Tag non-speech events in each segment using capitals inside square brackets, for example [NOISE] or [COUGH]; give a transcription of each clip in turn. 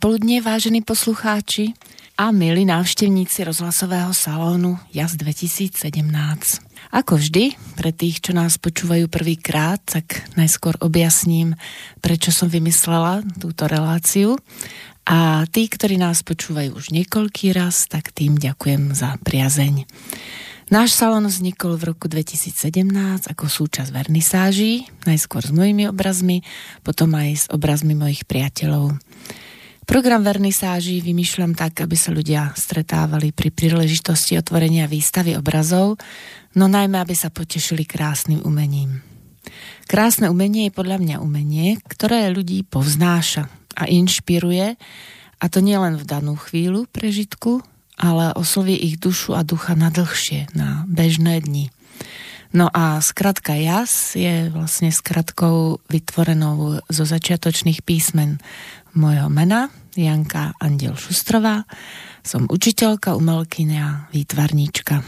Predpoludnie, vážení poslucháči a milí návštevníci rozhlasového salónu JAS 2017. Ako vždy, pre tých, čo nás počúvajú prvýkrát, tak najskôr objasním, prečo som vymyslela túto reláciu. A tí, ktorí nás počúvajú už niekoľký raz, tak tým ďakujem za priazeň. Náš salon vznikol v roku 2017 ako súčasť vernisáží, najskôr s mojimi obrazmi, potom aj s obrazmi mojich priateľov. Program vernisáží vymýšľam tak, aby sa ľudia stretávali pri príležitosti otvorenia výstavy obrazov, no najmä, aby sa potešili krásnym umením. Krásne umenie je podľa mňa umenie, ktoré ľudí povznáša a inšpiruje, a to nielen v danú chvíľu prežitku, ale osloví ich dušu a ducha na dlhšie, na bežné dni. No a skratka JAS je vlastne skratkou vytvorenou zo začiatočných písmen mojho mena, Janka Andiel Šustrová. Som učiteľka, umelkynia, výtvarníčka.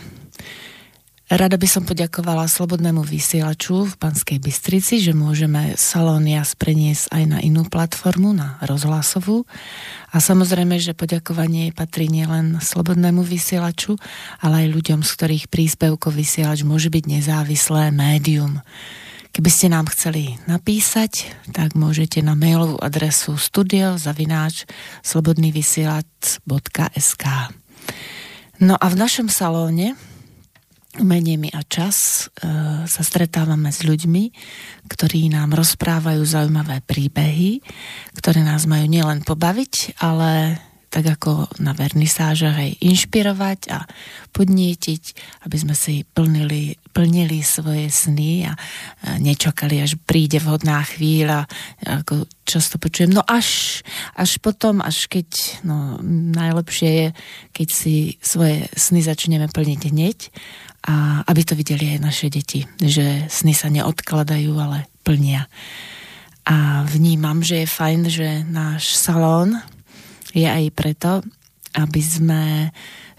Rada by som poďakovala Slobodnému vysielaču v Banskej Bystrici, že môžeme Salónias preniesť aj na inú platformu, na rozhlasovú. A samozrejme, že poďakovanie patrí nielen Slobodnému vysielaču, ale aj ľuďom, z ktorých príspevkov vysielač môže byť nezávislé médium. Keby ste nám chceli napísať, tak môžete na mailovú adresu studiozavináč slobodnývysielac.sk No a v našom salóne umenie a čas e, sa stretávame s ľuďmi, ktorí nám rozprávajú zaujímavé príbehy, ktoré nás majú nielen pobaviť, ale tak ako na vernisážach aj inšpirovať a podnietiť, aby sme si plnili, plnili svoje sny a nečakali, až príde vhodná chvíľa, ako často počujem. No až, až potom, až keď, no najlepšie je, keď si svoje sny začneme plniť hneď a aby to videli aj naše deti, že sny sa neodkladajú, ale plnia. A vnímam, že je fajn, že náš salón je aj preto, aby sme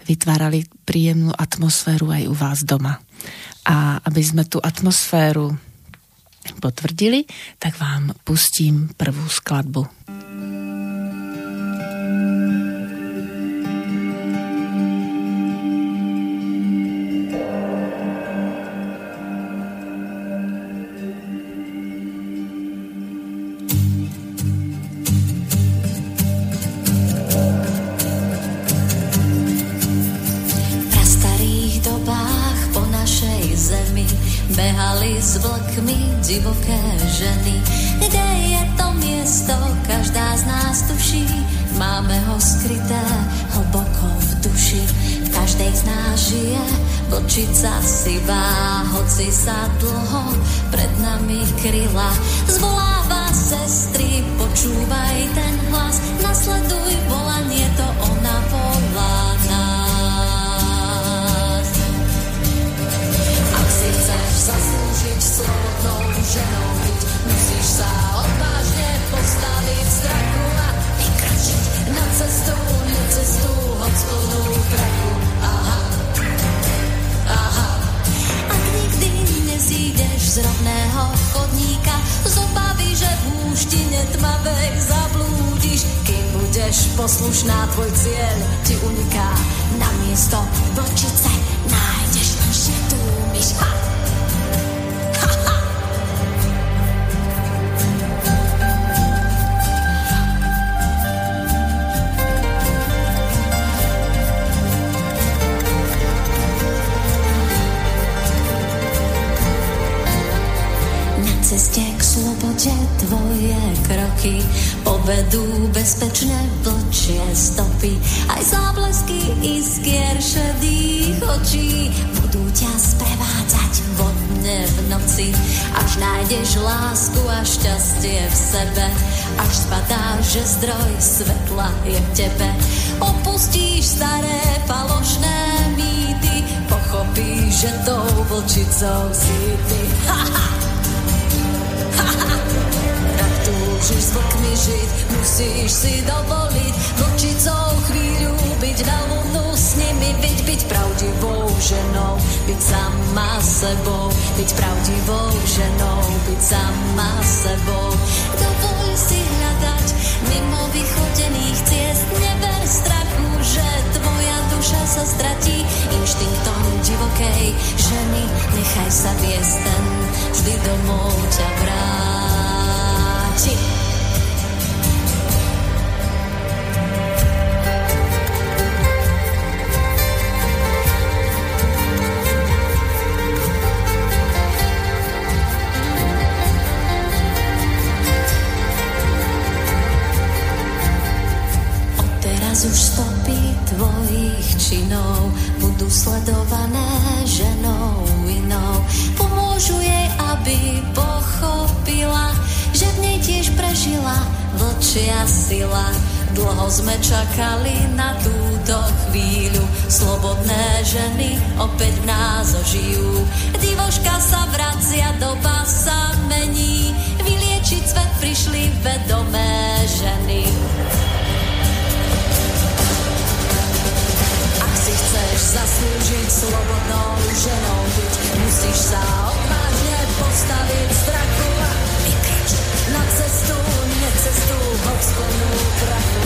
vytvárali príjemnú atmosféru aj u vás doma. A aby sme tú atmosféru potvrdili, tak vám pustím prvú skladbu. Divoké ženy. Kde je to miesto, každá z nás tuší, máme ho skryté hlboko v duši. V každej z nás žije vlčica sivá, hoci sa dlho pred nami kryla. Zvoláva sestry, počúvaj ten hlas, nasleduj volanie, to ona zaslúžiť slobodnou ženou byť. Musíš sa odvážne postaviť strachu a vykračiť na cestu, na cestu, hoď plnú prachu. Aha, aha. Ak nikdy nezídeš z rovného chodníka, z obavy, že v húštine tmavej zablúdiš, kým budeš poslušná, tvoj cieľ ti uniká. Na miesto vlčice nájdeš tu myš. Ha! Tvoje kroky povedú bezpečné vlčie stopy. Aj záblesky iskier šedých očí budú ťa sprevádzať vodne v noci, až nájdeš lásku a šťastie v sebe, až spadá, že zdroj svetla je v tebe. Opustíš staré falošné mýty, pochopíš, že tou vlčicou si ty. Ha, ha. Túžiš s vlkmi žiť, musíš si dovoliť vlčicou chvíľu byť na lunu s nimi, byť, byť pravdivou ženou. byť sama sebou, byť pravdivou ženou, byť sama sebou. Dovol si hľadať mimo vychodených ciest, neber tvoja duša sa stratí inštinktom divokej ženy. Nechaj sa viesť, ten vždy domov ťa vráti. Dlho sme čakali na túto chvíľu, slobodné ženy opäť nás ožijú. Divoška sa vracia, doba sa mení, vyliečiť svet prišli vedomé ženy. chceš zaslúžiť slobodnou ženou byť, musíš sa odvážne postaviť strachu necestu, hoď splnú krachu.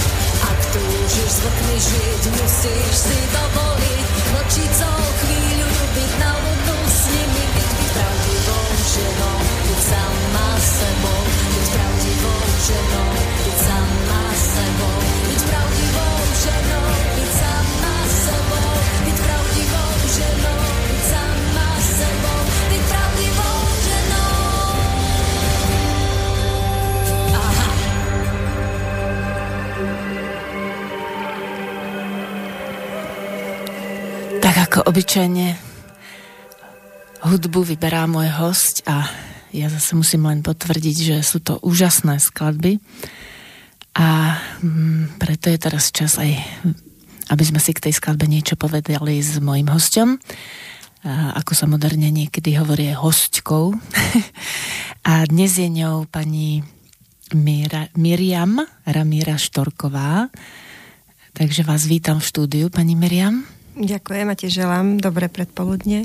Ak túžiš vrchmi žiť, musíš si dovoliť vlčicou chvíľu byť na vodnú s nimi, byť pravdivou ženou, byť sama sebou, byť pravdivou ženou, byť sama sebou, byť pravdivou ženou, obyčajne hudbu vyberá môj host a ja zase musím len potvrdiť, že sú to úžasné skladby a mm, preto je teraz čas aj, aby sme si k tej skladbe niečo povedali s mojim hostom. A ako sa moderne niekedy hovorí hostkou. [LAUGHS] a dnes je ňou pani Mira, Miriam Ramíra Štorková. Takže vás vítam v štúdiu, pani Miriam. Ďakujem a tiež želám dobré predpoludne.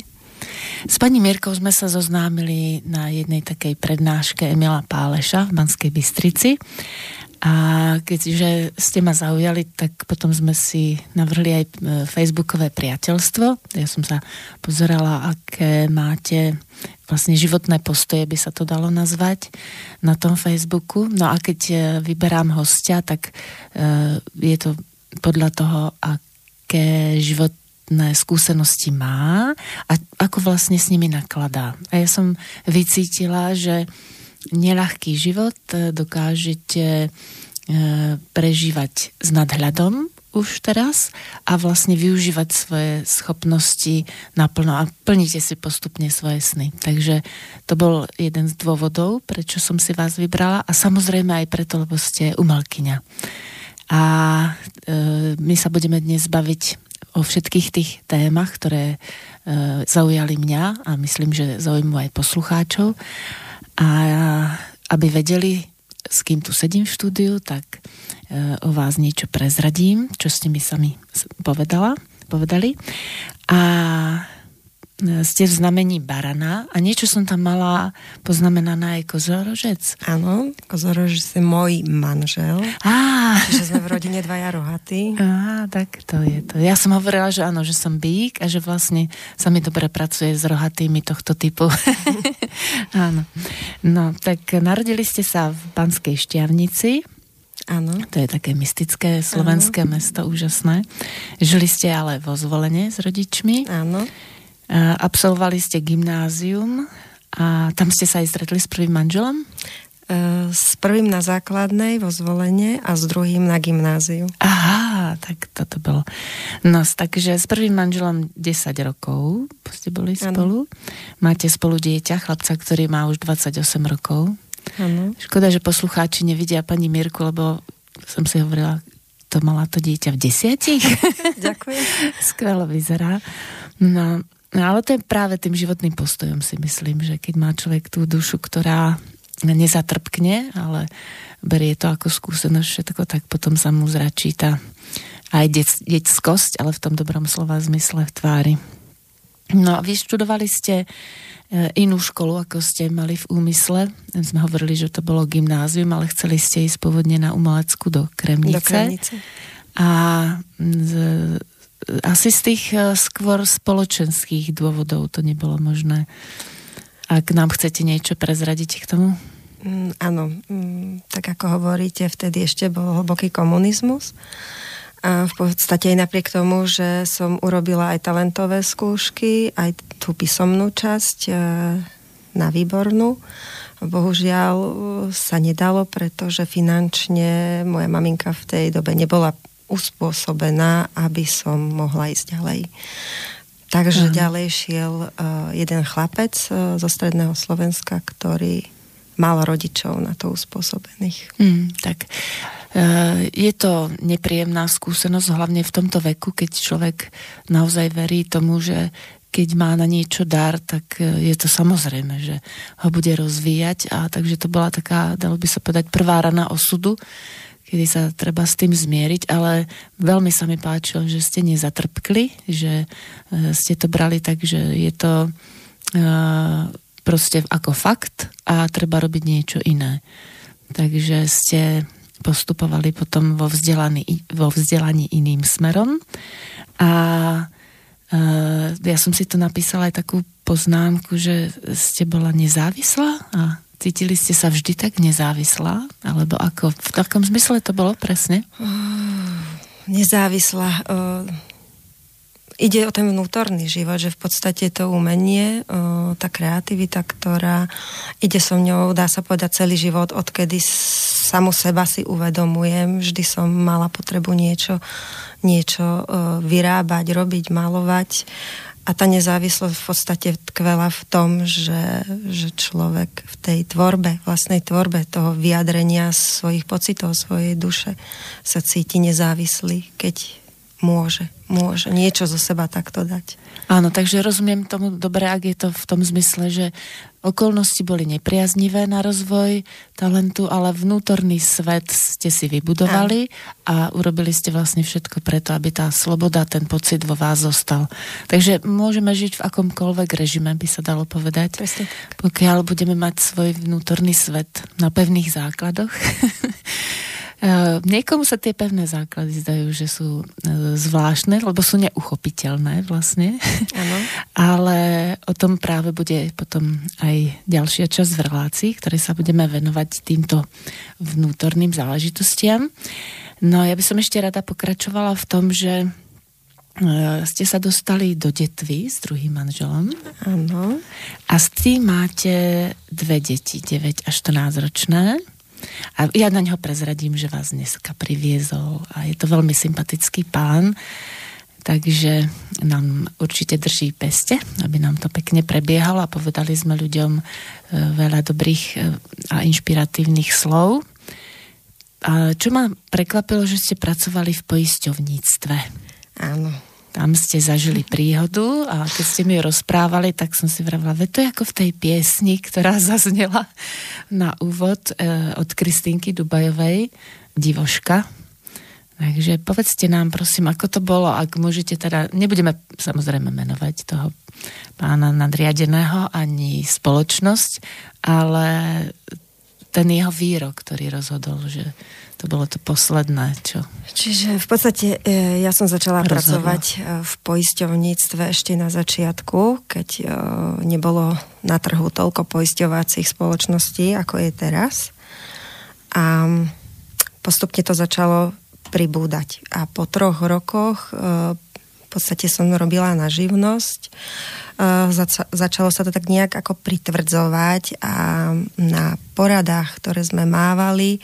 S pani Mirkou sme sa zoznámili na jednej takej prednáške Emila Páleša v Banskej Bystrici. A keďže ste ma zaujali, tak potom sme si navrhli aj e, facebookové priateľstvo. Ja som sa pozerala, aké máte vlastne životné postoje, by sa to dalo nazvať, na tom Facebooku. No a keď e, vyberám hostia, tak e, je to podľa toho, aké životné skúsenosti má a ako vlastne s nimi nakladá. A ja som vycítila, že neľahký život dokážete e, prežívať s nadhľadom už teraz a vlastne využívať svoje schopnosti naplno a plníte si postupne svoje sny. Takže to bol jeden z dôvodov, prečo som si vás vybrala a samozrejme aj preto, lebo ste umelkyňa. A e, my sa budeme dnes baviť o všetkých tých témach, ktoré e, zaujali mňa a myslím, že zaujímu aj poslucháčov. A aby vedeli, s kým tu sedím v štúdiu, tak e, o vás niečo prezradím, čo ste mi sami povedala, povedali. A ste v znamení barana a niečo som tam mala poznamenané aj kozorožec. Áno, kozorožec je môj manžel. Á, Čiže sme v rodine dvaja rohatí. á, tak to je to. Ja som hovorila, že áno, že som bík a že vlastne sa mi dobre pracuje s rohatými tohto typu. [LAUGHS] áno. No, tak narodili ste sa v Banskej Štiavnici. Áno. To je také mystické slovenské mesto, úžasné. Žili ste ale vo zvolenie s rodičmi. Áno. Absolvovali ste gymnázium a tam ste sa aj stretli s prvým manželom? E, s prvým na základnej vo zvolenie a s druhým na gymnáziu. Aha, tak toto bolo. No, takže s prvým manželom 10 rokov ste boli spolu. Máte spolu dieťa, chlapca, ktorý má už 28 rokov. Áno. Škoda, že poslucháči nevidia pani Mirku, lebo som si hovorila, to mala to dieťa v desiatich. Ďakujem. [LAUGHS] Skvelo vyzerá. No, no, ale to je práve tým životným postojom si myslím, že keď má človek tú dušu, ktorá nezatrpkne, ale berie to ako skúsenosť všetko, tak potom sa mu zračí tá aj detskosť, ale v tom dobrom slova zmysle v tvári. No a vyštudovali ste E, inú školu, ako ste mali v úmysle. Sme hovorili, že to bolo gymnázium, ale chceli ste ísť pôvodne na umelecku do Kremnice. Do Kremnice. A asi z tých e, skôr spoločenských dôvodov to nebolo možné. Ak nám chcete niečo prezradiť k tomu? Mm, áno, mm, tak ako hovoríte, vtedy ešte bol hlboký komunizmus. A v podstate aj napriek tomu, že som urobila aj talentové skúšky, aj tú písomnú časť e, na výbornú, bohužiaľ e, sa nedalo, pretože finančne moja maminka v tej dobe nebola uspôsobená, aby som mohla ísť ďalej. Takže mm. ďalej šiel uh, jeden chlapec uh, zo stredného Slovenska, ktorý mal rodičov na to uspôsobených. Mm, tak Eh, je to nepríjemná skúsenosť, hlavne v tomto veku, keď človek naozaj verí tomu, že keď má na niečo dar, tak eh, je to samozrejme, že ho bude rozvíjať a takže to bola taká, dalo by sa povedať, prvá rana osudu, kedy sa treba s tým zmieriť, ale veľmi sa mi páčilo, že ste nezatrpkli, že eh, ste to brali tak, že je to proste ako fakt a treba robiť niečo iné. Takže ste postupovali potom vo vzdelaní, vo vzdelaní iným smerom. A e, ja som si to napísala aj takú poznámku, že ste bola nezávislá a cítili ste sa vždy tak nezávislá? Alebo ako, v takom zmysle to bolo presne? Nezávislá. E, ide o ten vnútorný život, že v podstate to umenie, o, tá kreativita, ktorá ide so mňou, dá sa povedať, celý život, odkedy samu seba si uvedomujem, vždy som mala potrebu niečo, niečo o, vyrábať, robiť, malovať a tá nezávislosť v podstate tkvela v tom, že, že človek v tej tvorbe, vlastnej tvorbe toho vyjadrenia svojich pocitov, svojej duše sa cíti nezávislý, keď môže, môže niečo zo seba takto dať. Áno, takže rozumiem tomu dobre, ak je to v tom zmysle, že okolnosti boli nepriaznivé na rozvoj talentu, ale vnútorný svet ste si vybudovali a urobili ste vlastne všetko preto, aby tá sloboda, ten pocit vo vás zostal. Takže môžeme žiť v akomkoľvek režime, by sa dalo povedať. Presne. Pokiaľ budeme mať svoj vnútorný svet na pevných základoch. [LAUGHS] Uh, niekomu sa tie pevné základy zdajú, že sú uh, zvláštne, lebo sú neuchopiteľné vlastne. Ano. [LAUGHS] Ale o tom práve bude potom aj ďalšia časť v relácii, ktoré sa budeme venovať týmto vnútorným záležitostiam. No ja by som ešte rada pokračovala v tom, že uh, ste sa dostali do detvy s druhým manželom. Áno. A s tým máte dve deti, 9 až 14 ročné. A ja na ňo prezradím, že vás dneska priviezol a je to veľmi sympatický pán, takže nám určite drží peste, aby nám to pekne prebiehalo a povedali sme ľuďom e, veľa dobrých e, a inšpiratívnych slov. A čo ma prekvapilo, že ste pracovali v poisťovníctve. Áno. Tam ste zažili príhodu a keď ste mi rozprávali, tak som si vravila, ve to je ako v tej piesni, ktorá [LAUGHS] zaznela na úvod e, od Kristýnky Dubajovej, Divoška. Takže povedzte nám, prosím, ako to bolo, ak môžete teda, nebudeme samozrejme menovať toho pána nadriadeného ani spoločnosť, ale ten jeho výrok, ktorý rozhodol, že to bolo to posledné, čo? Čiže v podstate e, ja som začala rozhodlo. pracovať e, v poisťovníctve ešte na začiatku, keď e, nebolo na trhu toľko poisťovacích spoločností, ako je teraz. A postupne to začalo pribúdať. A po troch rokoch podstate som robila na živnosť zač- začalo sa to tak nejak ako pritvrdzovať a na poradách, ktoré sme mávali,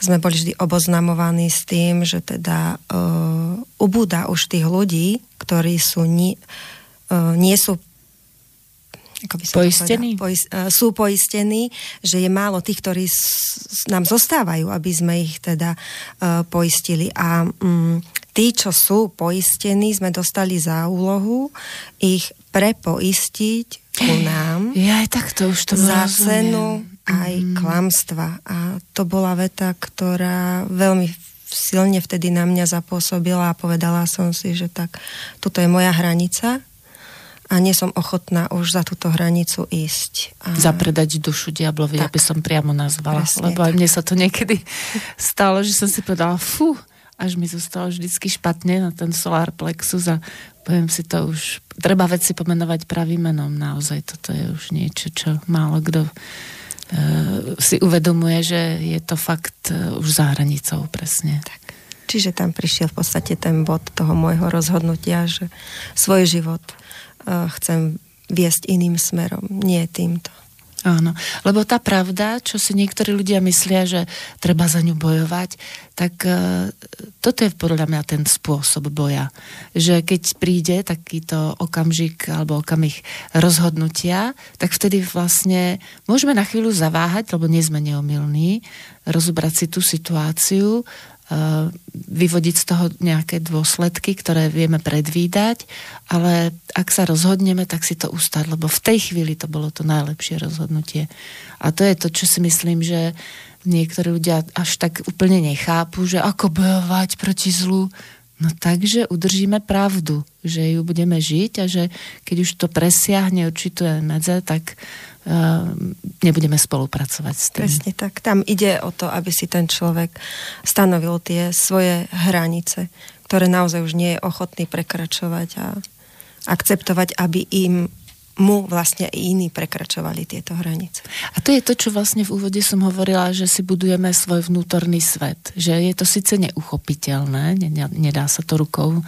sme boli vždy oboznamovaní s tým, že teda uh, ubúda už tých ľudí, ktorí sú ni- uh, nie sú ako by poistení? Poist, uh, sú poistení, že je málo tých, ktorí s, nám zostávajú, aby sme ich teda uh, poistili. A um, tí, čo sú poistení, sme dostali za úlohu ich prepoistiť ku nám. Ja aj takto už to Za cenu aj mm. klamstva. A to bola veta, ktorá veľmi silne vtedy na mňa zapôsobila a povedala som si, že tak, toto je moja hranica a nie som ochotná už za túto hranicu ísť. A... Zapredať dušu diablovi, tak. aby som priamo nazvala. Presne, lebo aj mne sa to niekedy stalo, že som si povedala, fú, až mi zostalo vždycky špatne na ten solar plexus a poviem si to už, treba veci pomenovať pravým menom, naozaj toto je už niečo, čo málo kto uh, si uvedomuje, že je to fakt uh, už za hranicou presne. Tak. Čiže tam prišiel v podstate ten bod toho môjho rozhodnutia, že svoj život chcem viesť iným smerom, nie týmto. Áno, lebo tá pravda, čo si niektorí ľudia myslia, že treba za ňu bojovať, tak uh, toto je podľa mňa ten spôsob boja. Že keď príde takýto okamžik alebo okamih rozhodnutia, tak vtedy vlastne môžeme na chvíľu zaváhať, lebo nie sme neomilní, rozobrať si tú situáciu, vyvodiť z toho nejaké dôsledky, ktoré vieme predvídať, ale ak sa rozhodneme, tak si to ustať, lebo v tej chvíli to bolo to najlepšie rozhodnutie. A to je to, čo si myslím, že niektorí ľudia až tak úplne nechápu, že ako bojovať proti zlu. No takže udržíme pravdu, že ju budeme žiť a že keď už to presiahne určité medze, tak nebudeme spolupracovať s tým. Presne tak. Tam ide o to, aby si ten človek stanovil tie svoje hranice, ktoré naozaj už nie je ochotný prekračovať a akceptovať, aby im mu vlastne i iní prekračovali tieto hranice. A to je to, čo vlastne v úvode som hovorila, že si budujeme svoj vnútorný svet. Že je to síce neuchopiteľné, nedá sa to rukou uh,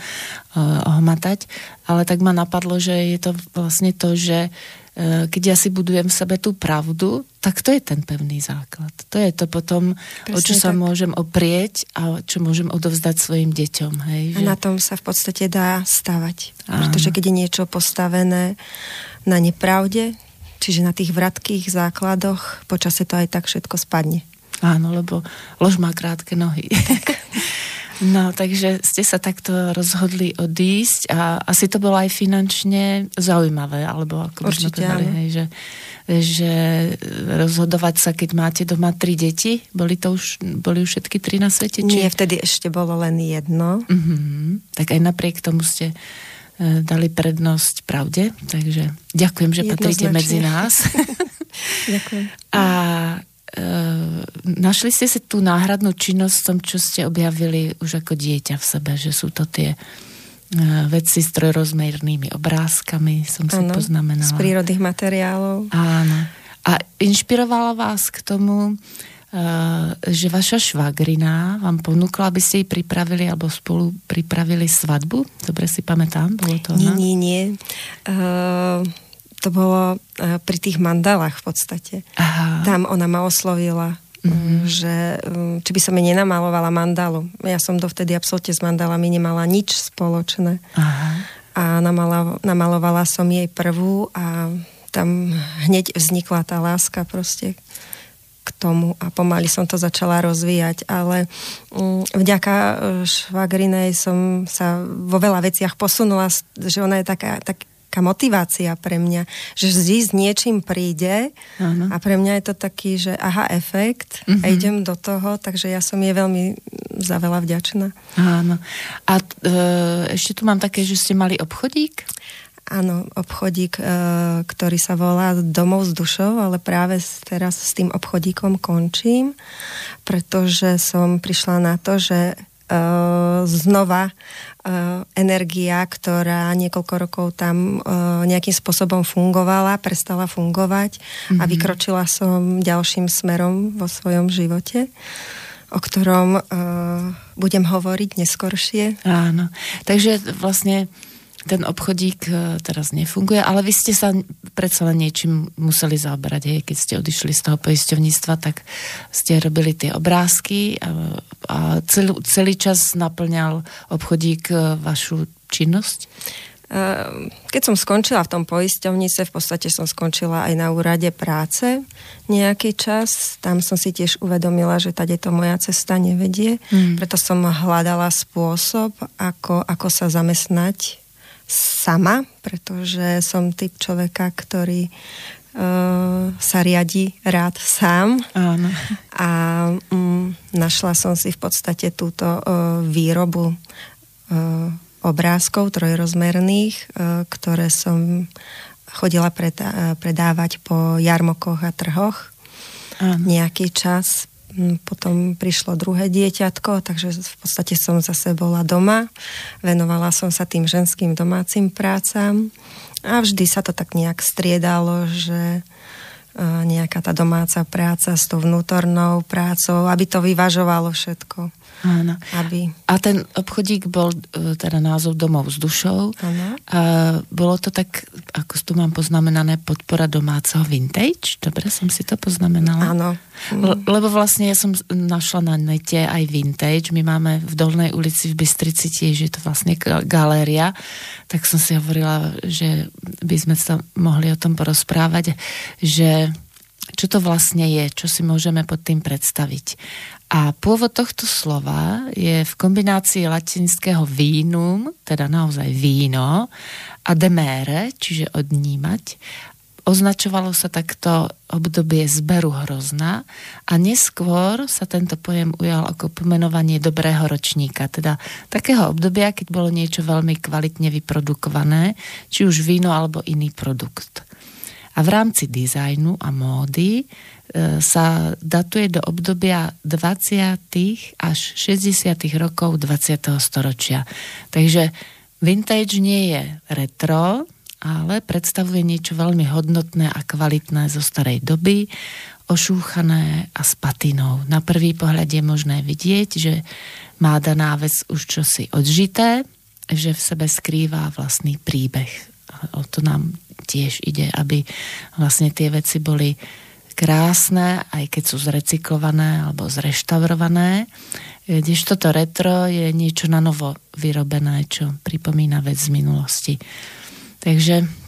ohmatať, ale tak ma napadlo, že je to vlastne to, že keď ja si budujem v sebe tú pravdu, tak to je ten pevný základ. To je to potom, Presne o čo sa tak. môžem oprieť a čo môžem odovzdať svojim deťom. Hej, že... A na tom sa v podstate dá stavať. Áno. Pretože keď je niečo postavené na nepravde, čiže na tých vratkých základoch, počasie to aj tak všetko spadne. Áno, lebo lož má krátke nohy. Tak. [LAUGHS] No, takže ste sa takto rozhodli odísť a asi to bolo aj finančne zaujímavé, alebo ako by sme povedali, hej, že, že rozhodovať sa, keď máte doma tri deti, boli to už, boli už všetky tri na svete? Či... Nie, vtedy ešte bolo len jedno. Uh-huh. Tak aj napriek tomu ste e, dali prednosť pravde, takže ďakujem, že patríte medzi nás. [LAUGHS] ďakujem. A našli ste si tú náhradnú činnosť v tom, čo ste objavili už ako dieťa v sebe, že sú to tie ehm, veci s trojrozmernými obrázkami, som si ano, poznamenala. z prírodných materiálov. Áno. A inšpirovala vás k tomu, ehm, že vaša švagrina vám ponúkla, aby ste jej pripravili alebo spolu pripravili svadbu? Dobre si pamätám, bolo to Nie, nie, nie. Uh to bolo e, pri tých mandalách v podstate. Aha. Tam ona ma oslovila, mm-hmm. že e, či by som mi nenamalovala mandalu. Ja som dovtedy absolútne s mandalami nemala nič spoločné. Aha. A namala, namalovala som jej prvú a tam hneď vznikla tá láska proste k tomu a pomaly som to začala rozvíjať, ale um, vďaka e, švagrinej som sa vo veľa veciach posunula, že ona je taká, tak, taká motivácia pre mňa, že vždy s niečím príde ano. a pre mňa je to taký, že aha, efekt uh-huh. a mhm. idem do toho, takže ja som jej veľmi za veľa vďačná. Áno. A e, ešte tu mám také, že ste mali obchodík? Áno, obchodík, e, ktorý sa volá Domov s dušou, ale práve teraz s tým obchodíkom končím, pretože som prišla na to, že uh, znova energia, ktorá niekoľko rokov tam uh, nejakým spôsobom fungovala, prestala fungovať mm-hmm. a mhm. vykročila som ďalším smerom vo svojom živote o ktorom uh, budem hovoriť neskoršie. Áno. Takže vlastne ten obchodík e, teraz nefunguje, ale vy ste sa predsa len niečím museli zaoberať, hej, keď ste odišli z toho poisťovníctva, tak ste robili tie obrázky a, a celý, celý čas naplňal obchodík e, vašu činnosť? E, keď som skončila v tom poisťovnice, v podstate som skončila aj na úrade práce nejaký čas. Tam som si tiež uvedomila, že tady to moja cesta nevedie. Mm. Preto som hľadala spôsob, ako, ako sa zamestnať sama, pretože som typ človeka, ktorý uh, sa riadi rád sám. Áno. A um, našla som si v podstate túto uh, výrobu uh, obrázkov trojrozmerných, e, ktoré som chodila predávať po jarmokoch a trhoch Aha. nejaký čas. Mm, potom prišlo druhé dieťatko, takže v podstate som zase bola doma. Venovala som sa tým ženským domácim prácam a vždy sa to tak nejak striedalo, že nejaká tá domáca práca s tou vnútornou prácou, aby to vyvažovalo všetko. Áno. Aby... A ten obchodík bol e, teda názov domov s dušou. Áno. A bolo to tak, ako tu mám poznamenané, podpora domáceho vintage. Dobre som si to poznamenala. Áno. Lebo vlastne ja som našla na nete aj vintage. My máme v Dolnej ulici v Bystrici tiež, je to vlastne galéria. Tak som si hovorila, že by sme sa mohli o tom porozprávať, že čo to vlastne je, čo si môžeme pod tým predstaviť. A pôvod tohto slova je v kombinácii latinského vínum, teda naozaj víno, a demere, čiže odnímať. Označovalo sa takto obdobie zberu hrozna a neskôr sa tento pojem ujal ako pomenovanie dobrého ročníka, teda takého obdobia, keď bolo niečo veľmi kvalitne vyprodukované, či už víno alebo iný produkt. A v rámci dizajnu a módy sa datuje do obdobia 20. až 60. rokov 20. storočia. Takže vintage nie je retro, ale predstavuje niečo veľmi hodnotné a kvalitné zo starej doby, ošúchané a s patinou. Na prvý pohľad je možné vidieť, že má daná vec už čosi odžité, že v sebe skrýva vlastný príbeh. O to nám tiež ide, aby vlastne tie veci boli krásne, aj keď sú zrecyklované alebo zreštaurované. Když toto retro je niečo na novo vyrobené, čo pripomína vec z minulosti. Takže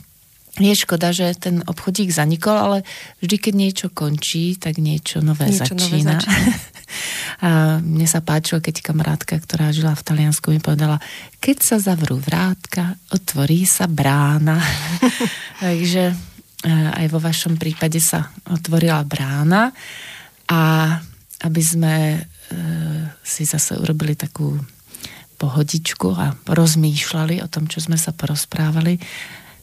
je škoda, že ten obchodík zanikol, ale vždy, keď niečo končí, tak niečo nové niečo začína. Nové začína. [LAUGHS] A mne sa páčilo, keď kamarátka, ktorá žila v Taliansku, mi povedala, keď sa zavrú vrátka, otvorí sa brána. [LAUGHS] Takže aj vo vašom prípade sa otvorila brána a aby sme e, si zase urobili takú pohodičku a rozmýšľali o tom, čo sme sa porozprávali,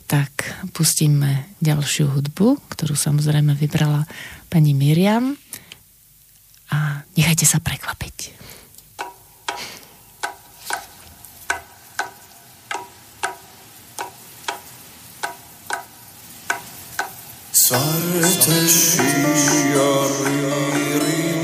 tak pustíme ďalšiu hudbu, ktorú samozrejme vybrala pani Miriam a nechajte sa prekvapiť. Sartışıyor yüreğim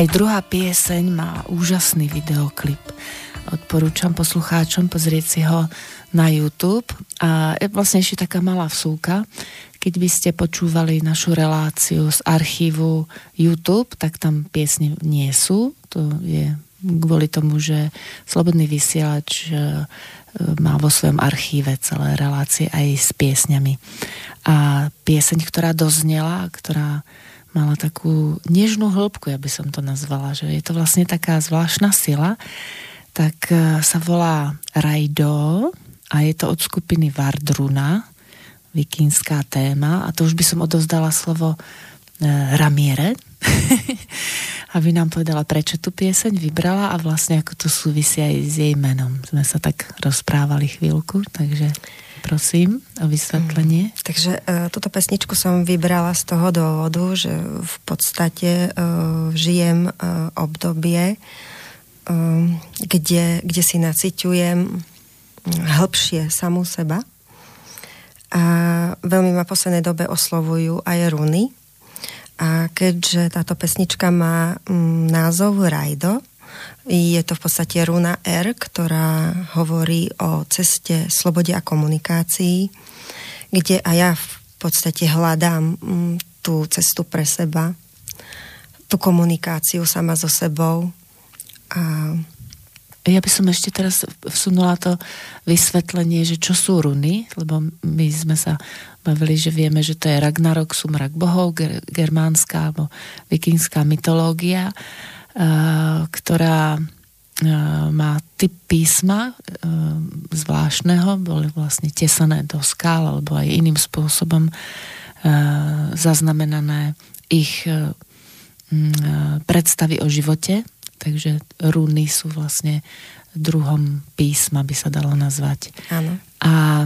Aj druhá pieseň má úžasný videoklip. Odporúčam poslucháčom pozrieť si ho na YouTube. A je vlastne ešte taká malá vsúka. Keď by ste počúvali našu reláciu z archívu YouTube, tak tam piesne nie sú. To je kvôli tomu, že Slobodný vysielač e, má vo svojom archíve celé relácie aj s piesňami. A pieseň, ktorá doznela, ktorá mala takú nežnú hĺbku, ja by som to nazvala, že je to vlastne taká zvláštna sila, tak e, sa volá Rajdo a je to od skupiny Vardruna, vikinská téma a to už by som odozdala slovo e, Ramiere, [LAUGHS] aby nám povedala, prečo tú pieseň vybrala a vlastne ako to súvisí aj s jej menom. Sme sa tak rozprávali chvíľku, takže Prosím o vysvetlenie. Mm, takže uh, túto pesničku som vybrala z toho dôvodu, že v podstate uh, žijem uh, obdobie, uh, kde, kde si naciťujem hĺbšie samú seba. A veľmi ma poslednej dobe oslovujú aj runy. A keďže táto pesnička má um, názov Rajdo, je to v podstate runa R, ktorá hovorí o ceste, slobode a komunikácii, kde aj ja v podstate hľadám mm, tú cestu pre seba, tú komunikáciu sama so sebou. A ja by som ešte teraz vsunula to vysvetlenie, že čo sú runy, lebo my sme sa bavili, že vieme, že to je Ragnarok, sumrak bohov, germánska alebo vikingská mytológia ktorá má typ písma zvláštneho, boli vlastne tesané do skál alebo aj iným spôsobom zaznamenané ich predstavy o živote, takže runy sú vlastne druhom písma, by sa dalo nazvať. Áno. A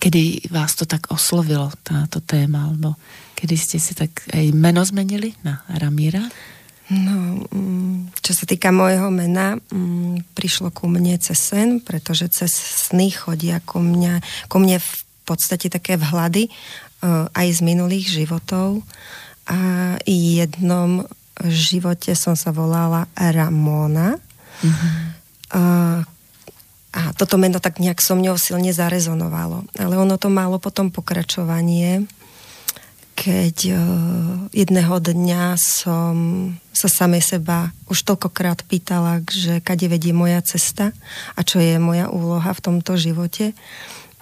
kedy vás to tak oslovilo, táto téma, alebo kedy ste si tak aj meno zmenili na Ramíra? No, mm, čo sa týka môjho mena, mm, prišlo ku mne cez sen, pretože cez sny chodia ku, mňa, ku mne v podstate také vhľady e, aj z minulých životov. A jednom živote som sa volala Ramona. Mm-hmm. A, a toto meno tak nejak so mňou silne zarezonovalo. Ale ono to malo potom pokračovanie keď uh, jedného dňa som sa samej seba už toľkokrát pýtala, že kade vedie moja cesta a čo je moja úloha v tomto živote.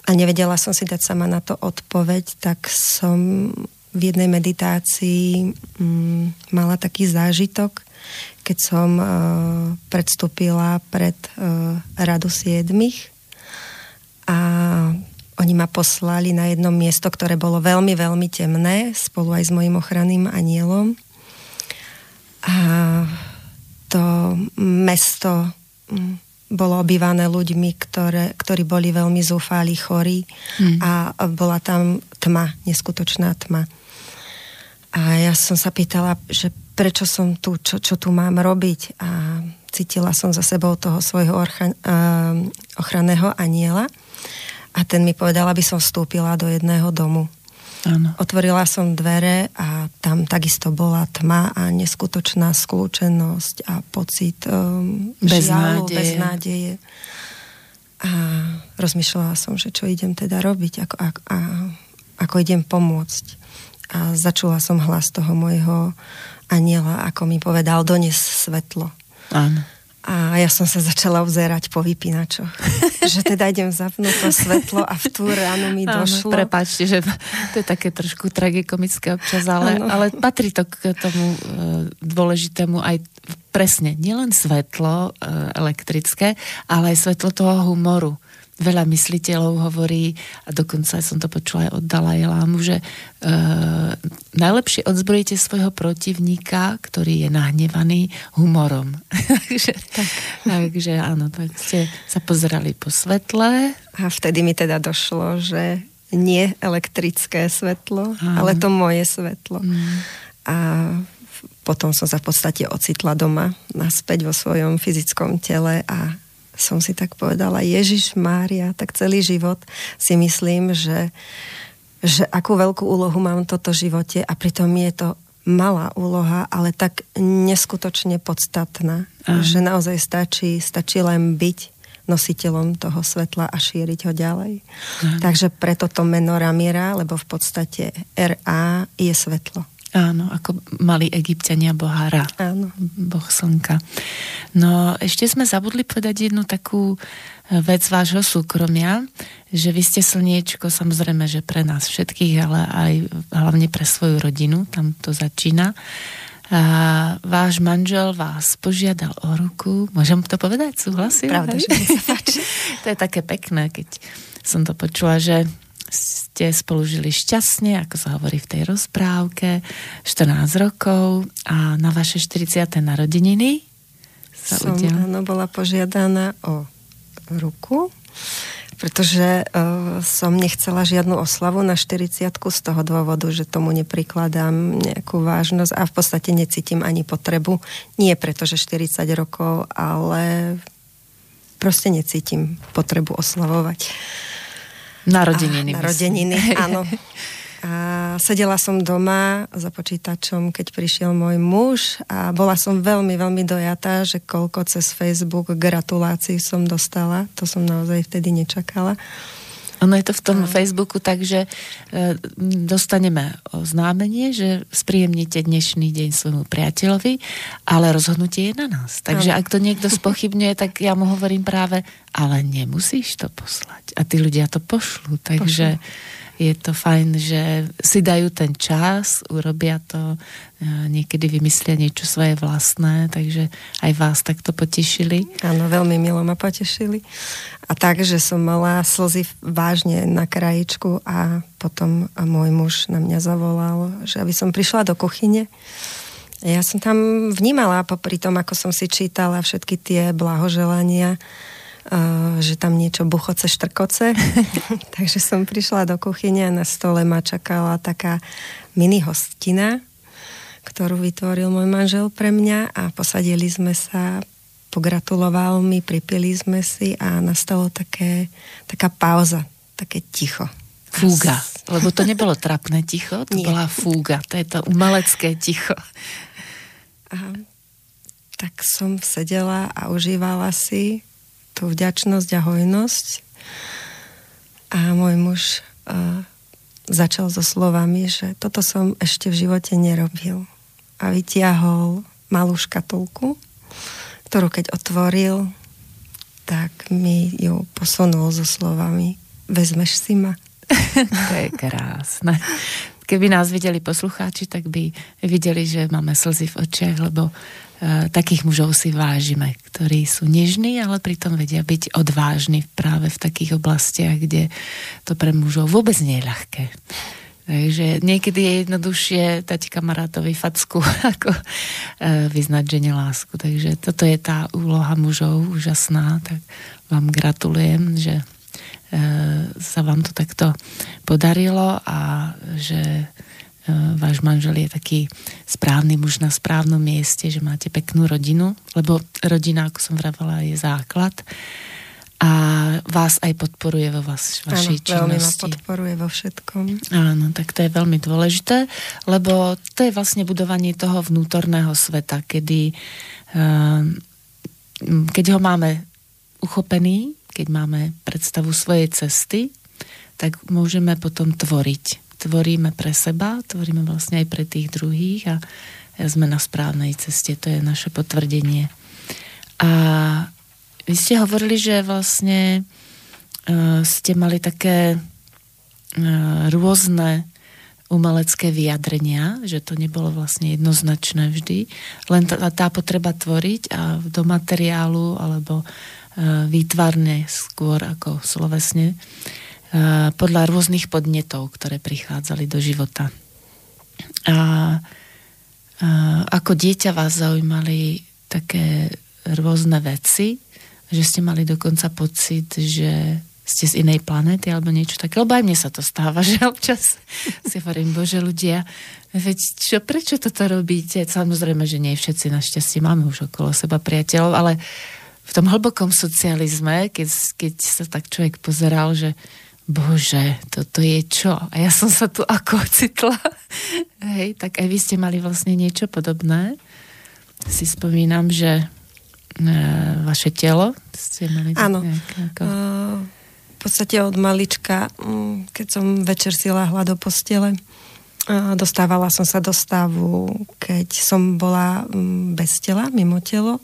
A nevedela som si dať sama na to odpoveď, tak som v jednej meditácii um, mala taký zážitok, keď som uh, predstúpila pred uh, radu siedmých. A oni ma poslali na jedno miesto, ktoré bolo veľmi, veľmi temné, spolu aj s mojim ochranným anielom. A to mesto mm, bolo obývané ľuďmi, ktoré, ktorí boli veľmi zúfali, chorí mm. a bola tam tma, neskutočná tma. A ja som sa pýtala, že prečo som tu, čo, čo tu mám robiť a cítila som za sebou toho svojho orcha, uh, ochranného aniela a ten mi povedal, aby som vstúpila do jedného domu. Ano. Otvorila som dvere a tam takisto bola tma a neskutočná skľúčenosť a pocit um, žialu, beznádeje. A rozmýšľala som, že čo idem teda robiť, ako, a, a, ako idem pomôcť. A začula som hlas toho môjho aniela, ako mi povedal, dones svetlo. Áno. A ja som sa začala vzerať po vypínačoch. [LAUGHS] že teda idem zapnúť to svetlo a v tú ránu mi Áno, došlo. Prepačte, že to je také trošku tragikomické občas, ale, ale patrí to k tomu e, dôležitému aj presne, nielen svetlo e, elektrické, ale aj svetlo toho humoru veľa mysliteľov hovorí, a dokonca som to počula aj od Dalaj Lámu, že e, najlepšie odzbrojíte svojho protivníka, ktorý je nahnevaný humorom. [LAUGHS] takže, tak. takže áno, tak ste sa pozerali po svetle. A vtedy mi teda došlo, že nie elektrické svetlo, áno. ale to moje svetlo. Mm. A potom som sa v podstate ocitla doma naspäť vo svojom fyzickom tele a som si tak povedala, Ježiš Mária, tak celý život si myslím, že, že akú veľkú úlohu mám v toto živote a pritom je to malá úloha, ale tak neskutočne podstatná, Aha. že naozaj stačí, stačí len byť nositeľom toho svetla a šíriť ho ďalej. Aha. Takže preto to meno Ramiera, lebo v podstate RA je svetlo. Áno, ako mali egyptiania boha Ra. Áno. Boh slnka. No ešte sme zabudli povedať jednu takú vec vášho súkromia, že vy ste slniečko, samozrejme, že pre nás všetkých, ale aj hlavne pre svoju rodinu, tam to začína. A váš manžel vás požiadal o ruku. Môžem to povedať? Súhlasím? Pravda, že sa [LAUGHS] to je také pekné, keď som to počula, že ste spolu žili šťastne, ako sa hovorí v tej rozprávke, 14 rokov a na vaše 40. narodeniny sa som, áno, bola požiadaná o ruku, pretože uh, som nechcela žiadnu oslavu na 40 z toho dôvodu, že tomu neprikladám nejakú vážnosť a v podstate necítim ani potrebu. Nie preto, že 40 rokov, ale proste necítim potrebu oslavovať. Narodeniny. A, narodeniny, [LAUGHS] áno. A sedela som doma za počítačom, keď prišiel môj muž a bola som veľmi, veľmi dojatá, že koľko cez Facebook gratulácií som dostala. To som naozaj vtedy nečakala. Ono je to v tom a... Facebooku tak, že e, dostaneme oznámenie, že spríjemnite dnešný deň svojmu priateľovi, ale rozhodnutie je na nás. Takže a... ak to niekto spochybňuje, tak ja mu hovorím práve, ale nemusíš to poslať. A tí ľudia to pošlú. Takže pošlú je to fajn, že si dajú ten čas, urobia to, e, niekedy vymyslia niečo svoje vlastné, takže aj vás takto potešili. Áno, veľmi milo ma potešili. A tak, že som mala slzy vážne na krajičku a potom môj muž na mňa zavolal, že aby som prišla do kuchyne. Ja som tam vnímala popri tom, ako som si čítala všetky tie blahoželania, že tam niečo buchoce, štrkoce. [LAUGHS] Takže som prišla do kuchyne a na stole ma čakala taká mini hostina, ktorú vytvoril môj manžel pre mňa a posadili sme sa, pogratuloval mi, pripili sme si a nastalo také, taká pauza, také ticho. Fúga, lebo to nebolo trapné ticho, to Nie. bola fúga, to je to umelecké ticho. A tak som sedela a užívala si tú vďačnosť a hojnosť. A môj muž uh, začal so slovami, že toto som ešte v živote nerobil. A vytiahol malú škatulku, ktorú keď otvoril, tak mi ju posunul so slovami vezmeš si ma. [LAUGHS] to je krásne. Keby nás videli poslucháči, tak by videli, že máme slzy v očiach, lebo takých mužov si vážime, ktorí sú nežní, ale pritom vedia byť odvážni práve v takých oblastiach, kde to pre mužov vôbec nie je ľahké. Takže niekedy je jednoduchšie dať kamarátovi facku, [LAUGHS] ako e, vyznať žene lásku. Takže toto je tá úloha mužov úžasná, tak vám gratulujem, že e, sa vám to takto podarilo a že E, váš manžel je taký správny muž na správnom mieste, že máte peknú rodinu, lebo rodina, ako som vravala, je základ a vás aj podporuje vo vás, vašej Áno, činnosti. veľmi ma podporuje vo všetkom. Áno, tak to je veľmi dôležité, lebo to je vlastne budovanie toho vnútorného sveta, kedy ehm, keď ho máme uchopený, keď máme predstavu svojej cesty, tak môžeme potom tvoriť tvoríme pre seba, tvoríme vlastne aj pre tých druhých a sme na správnej ceste, to je naše potvrdenie. A vy ste hovorili, že vlastne uh, ste mali také uh, rôzne umelecké vyjadrenia, že to nebolo vlastne jednoznačné vždy, len tá, tá potreba tvoriť a do materiálu alebo uh, výtvarne skôr ako slovesne podľa rôznych podnetov, ktoré prichádzali do života. A, a eh, ako dieťa vás zaujímali také rôzne veci, že ste mali dokonca pocit, že ste z inej planéty alebo niečo také. Lebo aj mne sa to stáva, [LAUGHS] že občas si hovorím, bože ľudia, veď čo, prečo toto robíte? Samozrejme, že nie všetci našťastie máme už okolo seba priateľov, ale v tom hlbokom socializme, keď, keď sa tak človek pozeral, že bože, toto je čo? A ja som sa tu ako ocitla. Hej, tak aj vy ste mali vlastne niečo podobné. Si spomínam, že e, vaše telo ste mali... Áno. Ako... Uh, v podstate od malička, mm, keď som večer si láhla do postele, Dostávala som sa do stavu, keď som bola mm, bez tela, mimo telo.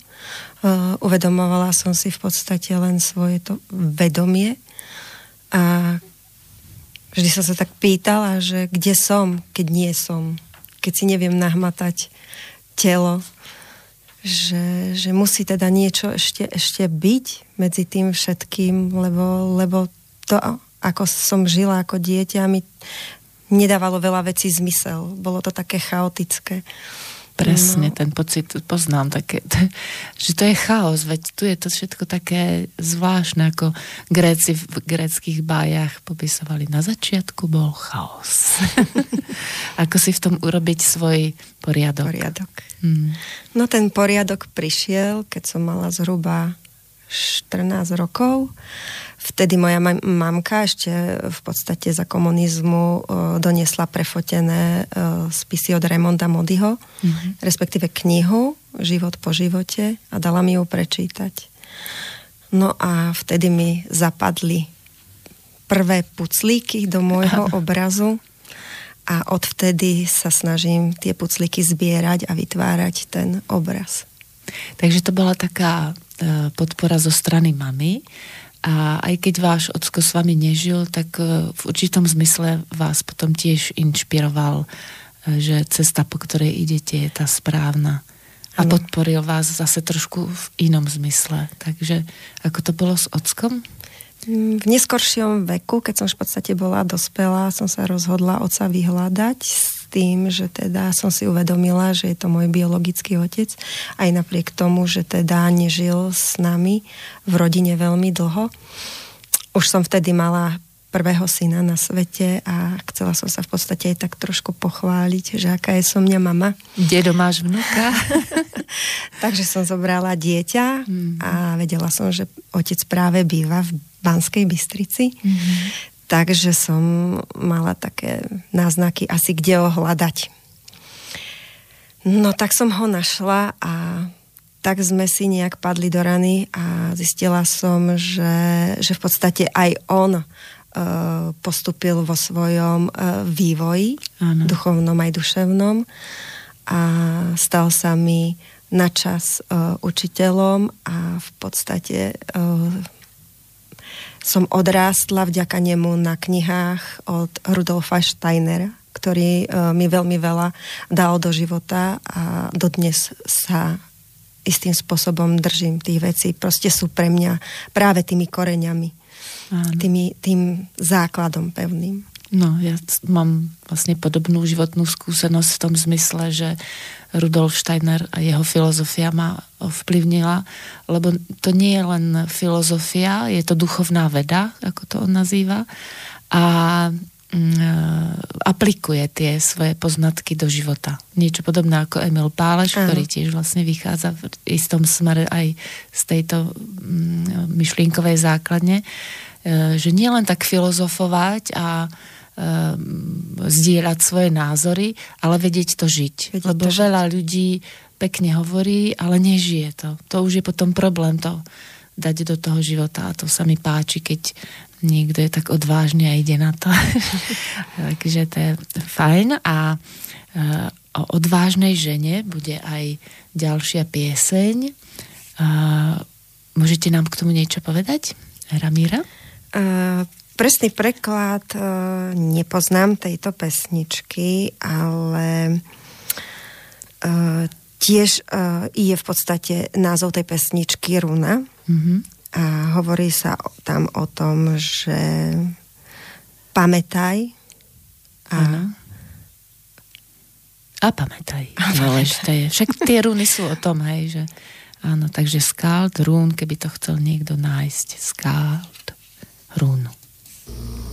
Uvedomovala som si v podstate len svoje to vedomie a vždy som sa tak pýtala, že kde som, keď nie som. Keď si neviem nahmatať telo, že, že musí teda niečo ešte, ešte byť medzi tým všetkým, lebo, lebo to, ako som žila ako dieťa, mi nedávalo veľa vecí zmysel. Bolo to také chaotické. Presne, no. ten pocit poznám, také, [LAUGHS] že to je chaos, veď tu je to všetko také zvláštne, ako Gréci v gréckých bájach popisovali. Na začiatku bol chaos. [LAUGHS] ako si v tom urobiť svoj poriadok. Poriadok. Hmm. No ten poriadok prišiel, keď som mala zhruba 14 rokov. Vtedy moja mamka ešte v podstate za komunizmu uh, doniesla prefotené uh, spisy od Raymonda Modyho, mm-hmm. respektíve knihu Život po živote a dala mi ju prečítať. No a vtedy mi zapadli prvé puclíky do môjho obrazu a odvtedy sa snažím tie puclíky zbierať a vytvárať ten obraz. Takže to bola taká e, podpora zo strany mamy a aj keď váš ocko s vami nežil, tak e, v určitom zmysle vás potom tiež inšpiroval, e, že cesta, po ktorej idete, je tá správna. A podporil vás zase trošku v inom zmysle. Takže ako to bolo s ockom? V neskoršom veku, keď som v podstate bola dospelá, som sa rozhodla oca vyhľadať s tým, že teda som si uvedomila, že je to môj biologický otec, aj napriek tomu, že teda nežil s nami v rodine veľmi dlho. Už som vtedy mala prvého syna na svete a chcela som sa v podstate aj tak trošku pochváliť, že aká je som mňa mama. Dedo máš vnúka? [LAUGHS] Takže som zobrala dieťa mm. a vedela som, že otec práve býva v Banskej Bystrici. Mm-hmm. Takže som mala také náznaky asi kde ho hľadať. No tak som ho našla a tak sme si nejak padli do rany a zistila som, že, že v podstate aj on uh, postupil vo svojom uh, vývoji, ano. duchovnom aj duševnom a stal sa mi načas uh, učiteľom a v podstate som odrástla vďaka nemu na knihách od Rudolfa Steinera, ktorý uh, mi veľmi veľa dal do života a dodnes sa istým spôsobom držím tých vecí. Proste sú pre mňa práve tými koreňami, tými, tým základom pevným. No, ja mám vlastne podobnú životnú skúsenosť v tom zmysle, že Rudolf Steiner a jeho filozofia ma ovplyvnila, lebo to nie je len filozofia, je to duchovná veda, ako to on nazýva, a mm, aplikuje tie svoje poznatky do života. Niečo podobné ako Emil Páleš, Aha. ktorý tiež vlastne vychádza v istom smere aj z tejto mm, myšlienkovej základne, e, že nie len tak filozofovať a zdieľať svoje názory, ale vedieť to žiť. Vedieť Lebo to veľa žiť. ľudí pekne hovorí, ale nežije to. To už je potom problém to dať do toho života a to sa mi páči, keď niekto je tak odvážny a ide na to. [LAUGHS] Takže to je fajn a uh, o odvážnej žene bude aj ďalšia pieseň. Uh, môžete nám k tomu niečo povedať, Ramíra? Uh, presný preklad e, nepoznám tejto pesničky, ale e, tiež e, je v podstate názov tej pesničky Runa. Mm-hmm. A hovorí sa tam o tom, že pamätaj a ano. A pamätaj. A pamätaj. je. Však tie runy sú o tom, hej, že áno, takže skáld, rún, keby to chcel niekto nájsť. Skáld, Thank you.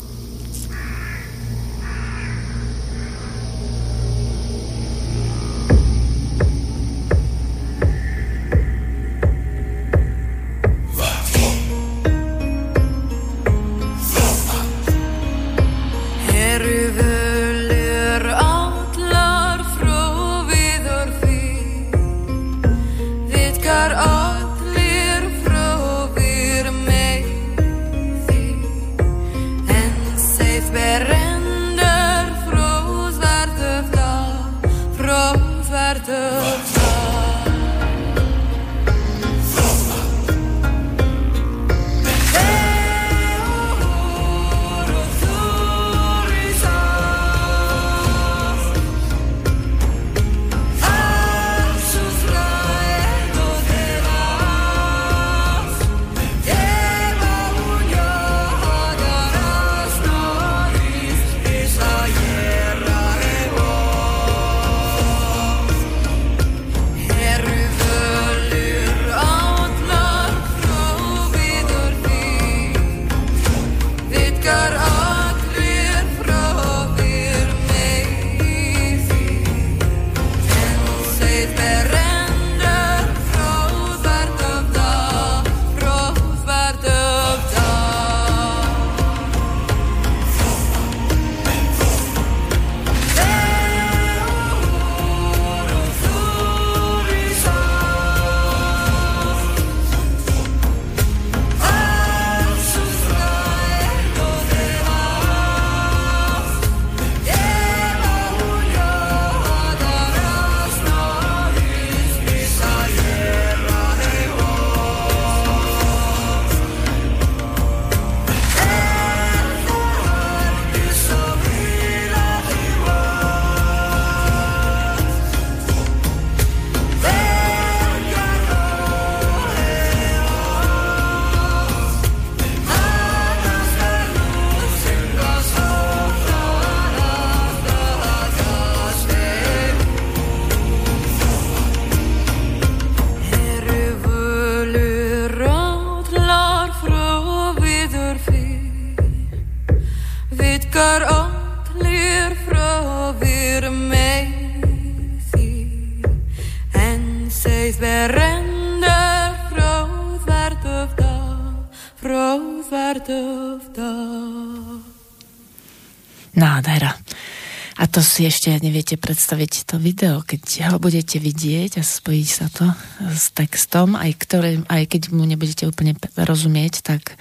Rúnu. si ešte neviete predstaviť to video, keď ho budete vidieť a spojí sa to s textom, aj, ktoré, aj keď mu nebudete úplne rozumieť, tak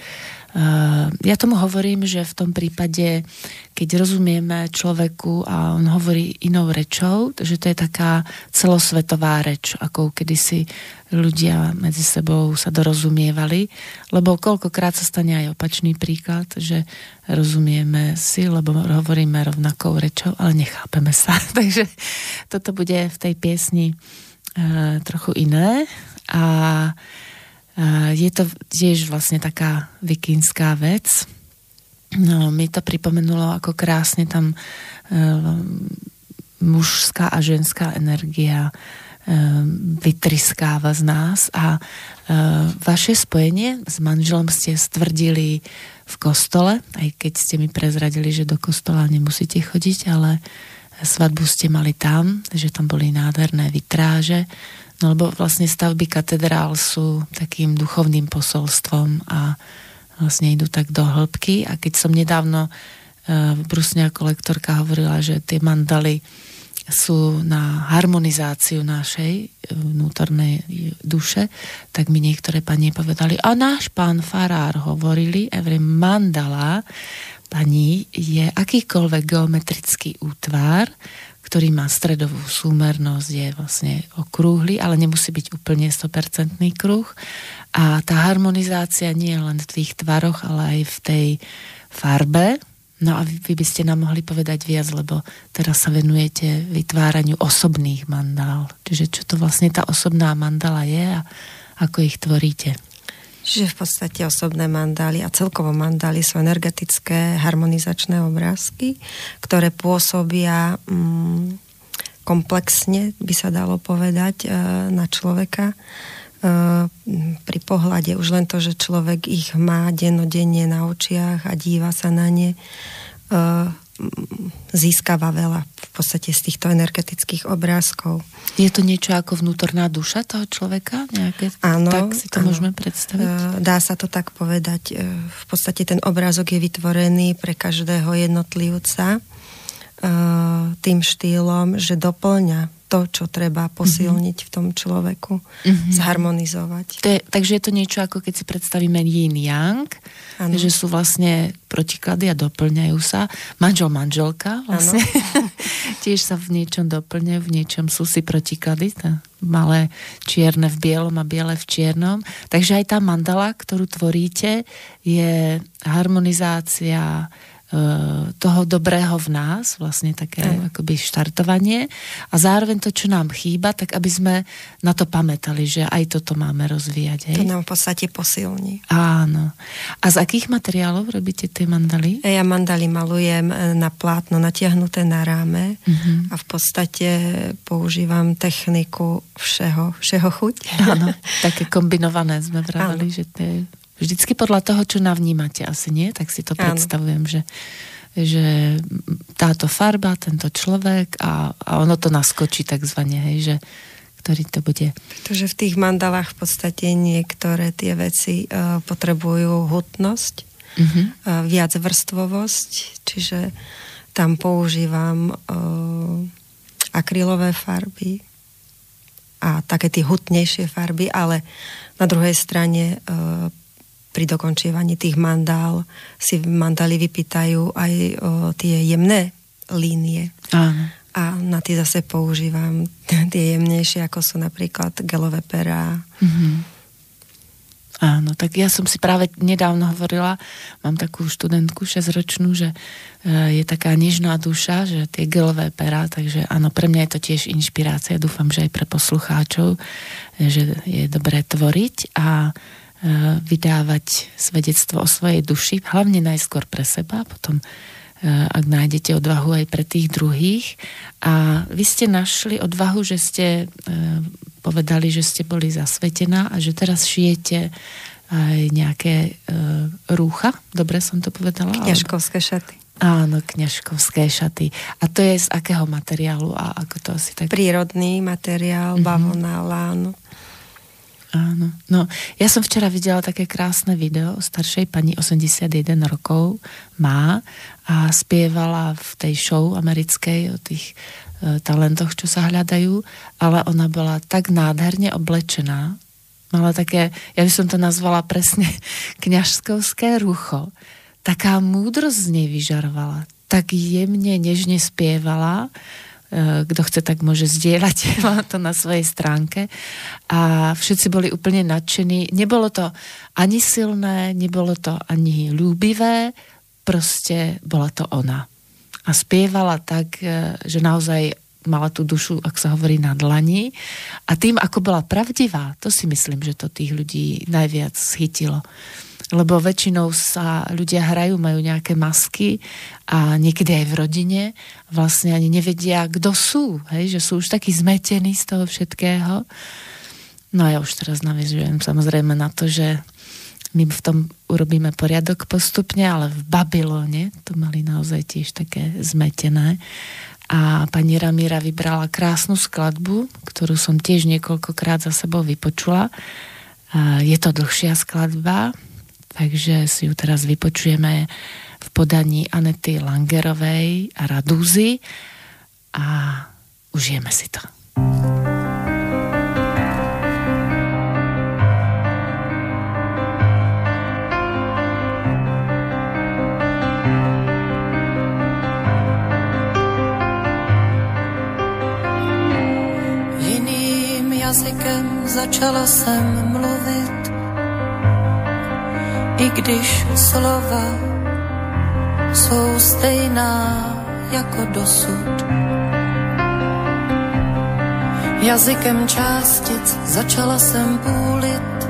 ja tomu hovorím, že v tom prípade, keď rozumieme človeku a on hovorí inou rečou, že to je taká celosvetová reč, ako kedysi ľudia medzi sebou sa dorozumievali, lebo koľkokrát sa stane aj opačný príklad, že rozumieme si, lebo hovoríme rovnakou rečou, ale nechápeme sa. [LAUGHS] Takže toto bude v tej piesni e, trochu iné a je to tiež vlastne taká vikinská vec. No, mi to pripomenulo, ako krásne tam e, mužská a ženská energia Ehm, vytriskáva z nás a vaše spojenie s manželom ste stvrdili v kostole, aj keď ste mi prezradili, že do kostola nemusíte chodiť, ale svadbu ste mali tam, že tam boli nádherné vitráže, no lebo vlastne stavby katedrál sú takým duchovným posolstvom a vlastne idú tak do hĺbky. A keď som nedávno v ehm, Brusne ako lektorka hovorila, že tie mandaly sú na harmonizáciu našej e, vnútornej duše, tak mi niektoré pani povedali, a náš pán Farár hovorili, Evre Mandala, pani, je akýkoľvek geometrický útvar, ktorý má stredovú súmernosť, je vlastne okrúhly, ale nemusí byť úplne 100% kruh. A tá harmonizácia nie len v tých tvaroch, ale aj v tej farbe, No a vy by ste nám mohli povedať viac, lebo teraz sa venujete vytváraniu osobných mandál. Čiže čo to vlastne tá osobná mandala je a ako ich tvoríte? Čiže v podstate osobné mandály a celkovo mandály sú energetické harmonizačné obrázky, ktoré pôsobia mm, komplexne, by sa dalo povedať, e, na človeka pri pohľade už len to, že človek ich má dennodenne na očiach a díva sa na ne, získava veľa podstate z týchto energetických obrázkov. Je to niečo ako vnútorná duša toho človeka? Nejaké, áno. Tak si to áno. môžeme predstaviť? Dá sa to tak povedať. V podstate ten obrázok je vytvorený pre každého jednotlivca tým štýlom, že doplňa to, čo treba posilniť mm-hmm. v tom človeku, mm-hmm. zharmonizovať. To je, takže je to niečo ako keď si predstavíme yin yang, ano. že sú vlastne protiklady a doplňajú sa. Manžel, manželka vlastne [LAUGHS] [LAUGHS] tiež sa v niečom doplňajú, v niečom sú si protiklady, tá malé čierne v bielom a biele v čiernom. Takže aj tá mandala, ktorú tvoríte, je harmonizácia toho dobrého v nás, vlastne také mm. akoby štartovanie a zároveň to, čo nám chýba, tak aby sme na to pamätali, že aj toto máme rozvíjať. Hej? To nám v podstate posilní. Áno. A z akých materiálov robíte tie mandaly? Ja mandaly malujem e, na plátno natiahnuté na ráme mm-hmm. a v podstate používam techniku všeho, všeho chuť. Áno, [LAUGHS] také kombinované sme vravali, že to je Vždycky podľa toho, čo navnímate, asi nie? Tak si to Áno. predstavujem, že, že táto farba, tento človek a, a ono to naskočí takzvané, hej, že ktorý to bude. Pretože v tých mandalách v podstate niektoré tie veci uh, potrebujú hutnosť, uh-huh. uh, viac vrstvovosť, čiže tam používam uh, akrylové farby a také tie hutnejšie farby, ale na druhej strane uh, pri dokončívaní tých mandál si mandály vypýtajú aj o, tie jemné línie. Áno. A na tie zase používam [LAUGHS] tie jemnejšie, ako sú napríklad gelové perá. Mm-hmm. Áno, tak ja som si práve nedávno hovorila, mám takú študentku šesťročnú, že e, je taká nežná duša, že tie gelové perá, takže áno, pre mňa je to tiež inšpirácia, dúfam, že aj pre poslucháčov, že je dobré tvoriť a E, vydávať svedectvo o svojej duši, hlavne najskôr pre seba, potom e, ak nájdete odvahu aj pre tých druhých. A vy ste našli odvahu, že ste e, povedali, že ste boli zasvetená a že teraz šijete aj nejaké rúcha, dobre som to povedala? Kňažkovské šaty. Áno, kňažkovské šaty. A to je z akého materiálu a ako to asi tak... Prírodný materiál, mm-hmm. bavlna, lán. Áno. No, ja som včera videla také krásne video staršej pani 81 rokov má a spievala v tej show americkej o tých e, talentoch, čo sa hľadajú, ale ona bola tak nádherne oblečená, mala také, ja by som to nazvala presne [LAUGHS] kňažskovské rucho. Taká múdrosť z nej vyžarovala, tak jemne, nežne spievala kto chce, tak môže zdieľať [LAUGHS] to na svojej stránke. A všetci boli úplne nadšení. Nebolo to ani silné, nebolo to ani ľúbivé, proste bola to ona. A spievala tak, e, že naozaj mala tú dušu, ak sa hovorí, na dlani. A tým, ako bola pravdivá, to si myslím, že to tých ľudí najviac schytilo lebo väčšinou sa ľudia hrajú, majú nejaké masky a niekedy aj v rodine vlastne ani nevedia, kto sú, hej, že sú už takí zmetení z toho všetkého. No a ja už teraz navizujem samozrejme na to, že my v tom urobíme poriadok postupne, ale v Babylone to mali naozaj tiež také zmetené. A pani Ramíra vybrala krásnu skladbu, ktorú som tiež niekoľkokrát za sebou vypočula. Je to dlhšia skladba, Takže si ju teraz vypočujeme v podaní Anety Langerovej a Radúzy a užijeme si to. Jazykem začala jsem mluvit i když slova jsou stejná jako dosud. Jazykem částic začala jsem půlit,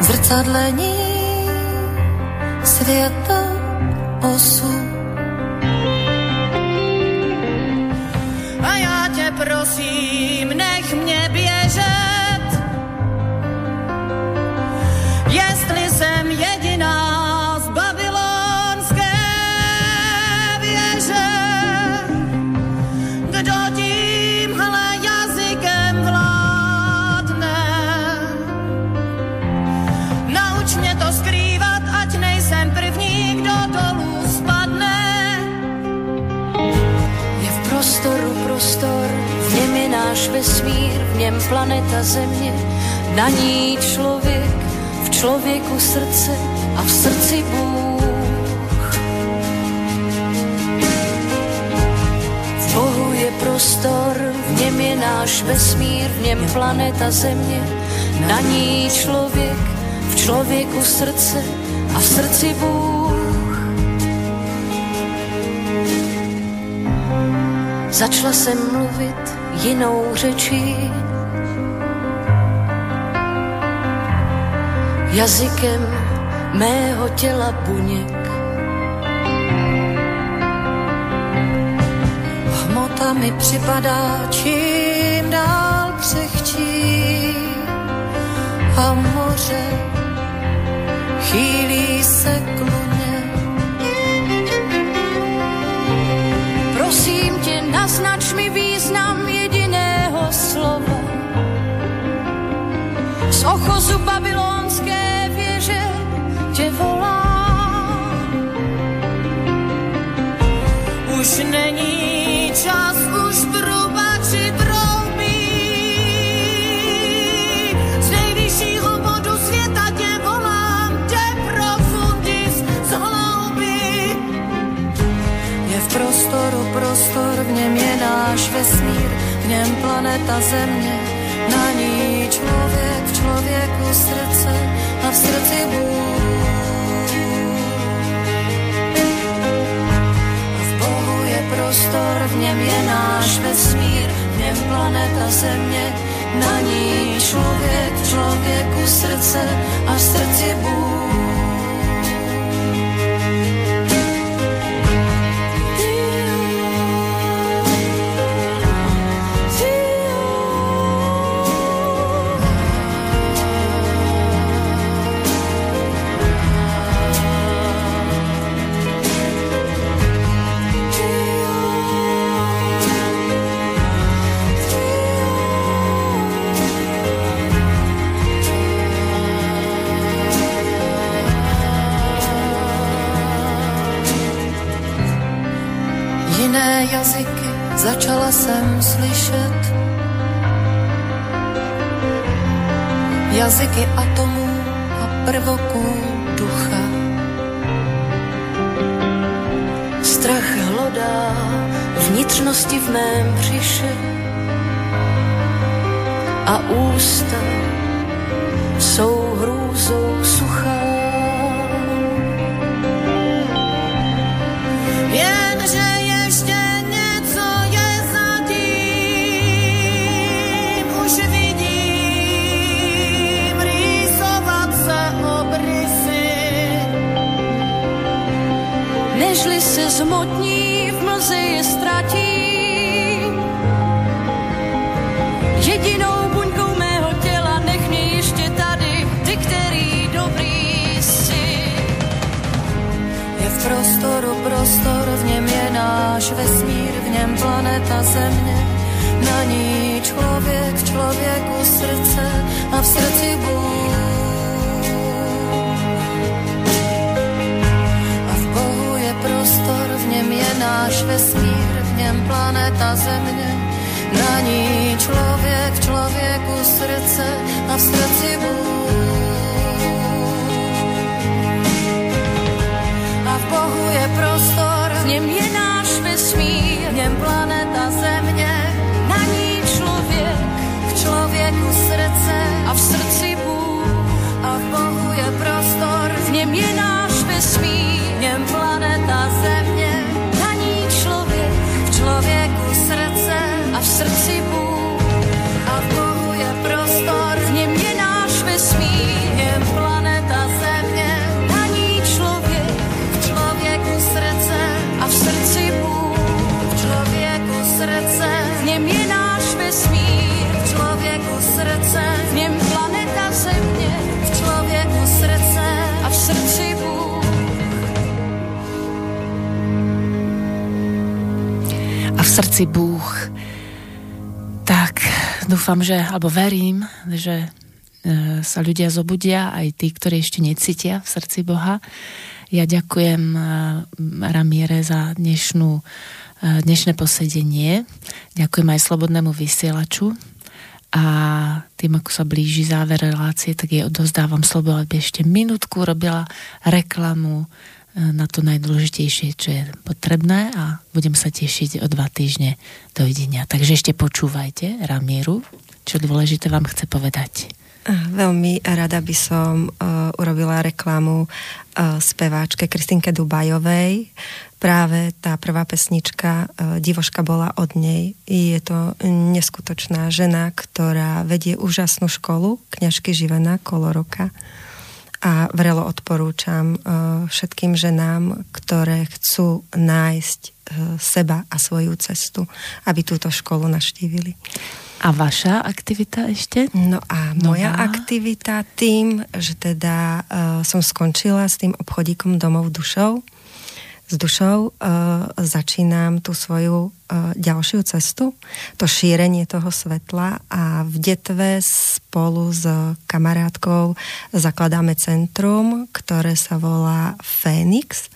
zrcadlení světa osud. A já tě prosím, něm planeta Země, na ní člověk, v člověku srdce a v srdci Bůh. V Bohu je prostor, v něm je náš vesmír, v něm planeta Země, na ní člověk, v člověku srdce a v srdci Bůh. Začala jsem mluvit jinou řečí, jazykem mého těla buněk. Hmota mi připadá čím dál křehčí a moře chýlí se k luně. Prosím tě, naznač mi význam jediného slova. Z ochozu babylonské Už není čas, už trubači troubí. Z nejvyššího bodu světa tě volám, tě profundis z. Je v prostoru prostor, v něm je náš vesmír, v něm planeta Země, na ní člověk, člověku srdce v srdci Bůh. V Bohu je prostor, v něm je náš vesmír, v něm planeta Země, na ní člověk, člověku srdce a v srdci Bůh. Začala jsem slyšet. Jazyky atomů a prvoků ducha. Strach hlodá vnitřnosti v mém břiše a ústa jsou hrůzou suchá. Jenže ještě Nežli se zmotní, v mlze je ztratí. Jedinou buňkou mého těla nech ještě tady, ty, který dobrý jsi. Je v prostoru prostor, v něm je náš vesmír, v něm planeta Země. Na ní člověk, člověku srdce a v srdci Bůh. Náš vesmír, v něm planeta Země. Na ní člověk, člověku srdce a v srdci Bůh. A v Bohu je prostor, v něm je náš vesmír, v něm planeta Země, na ní člověk, v člověku srdce a v srdci Bůh. A v Bohu je prostor, v něm je náš vesmír, srdci Bůh. Tak dúfam, že, alebo verím, že e, sa ľudia zobudia, aj tí, ktorí ešte necítia v srdci Boha. Ja ďakujem e, Ramiere za dnešnú e, dnešné posedenie. Ďakujem aj Slobodnému vysielaču a tým, ako sa blíži záver relácie, tak jej odozdávam slovo, aby ešte minútku robila reklamu na to najdôležitejšie, čo je potrebné a budem sa tešiť o dva týždne. Dovidenia. Takže ešte počúvajte Ramíru, čo dôležité vám chce povedať. Veľmi rada by som uh, urobila reklamu uh, speváčke Kristinke Dubajovej. Práve tá prvá pesnička uh, Divoška bola od nej. Je to neskutočná žena, ktorá vedie úžasnú školu, kňažky Živena, Koloroka. A vrelo odporúčam uh, všetkým ženám, ktoré chcú nájsť uh, seba a svoju cestu, aby túto školu naštívili. A vaša aktivita ešte? No a moja Nová. aktivita tým, že teda uh, som skončila s tým obchodíkom domov dušou, s dušou uh, začínam tú svoju uh, ďalšiu cestu, to šírenie toho svetla a v detve spolu s kamarátkou zakladáme centrum, ktoré sa volá Fénix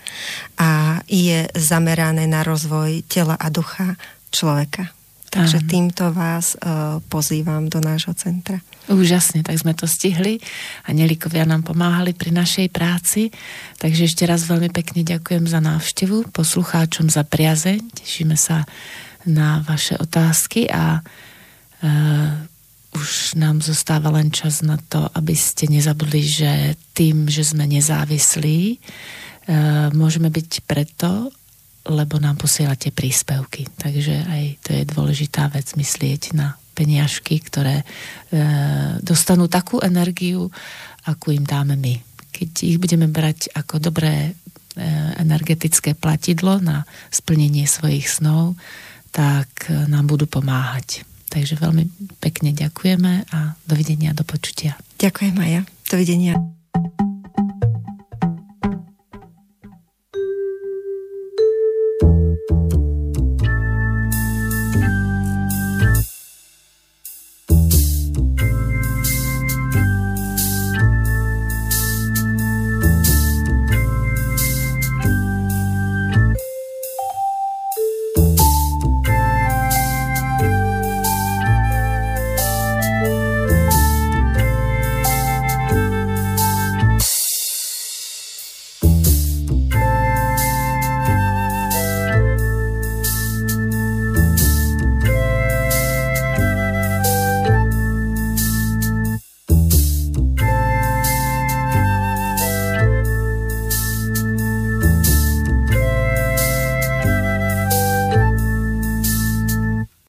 a je zamerané na rozvoj tela a ducha človeka. Takže týmto vás uh, pozývam do nášho centra. Úžasne, tak sme to stihli a Nelikovia nám pomáhali pri našej práci. Takže ešte raz veľmi pekne ďakujem za návštevu, poslucháčom za priazeň. Tešíme sa na vaše otázky a uh, už nám zostáva len čas na to, aby ste nezabudli, že tým, že sme nezávislí, uh, môžeme byť preto, lebo nám posielate príspevky. Takže aj to je dôležitá vec myslieť na peniažky, ktoré e, dostanú takú energiu, akú im dáme my. Keď ich budeme brať ako dobré e, energetické platidlo na splnenie svojich snov, tak e, nám budú pomáhať. Takže veľmi pekne ďakujeme a dovidenia, do počutia. Ďakujem, Maja. Dovidenia.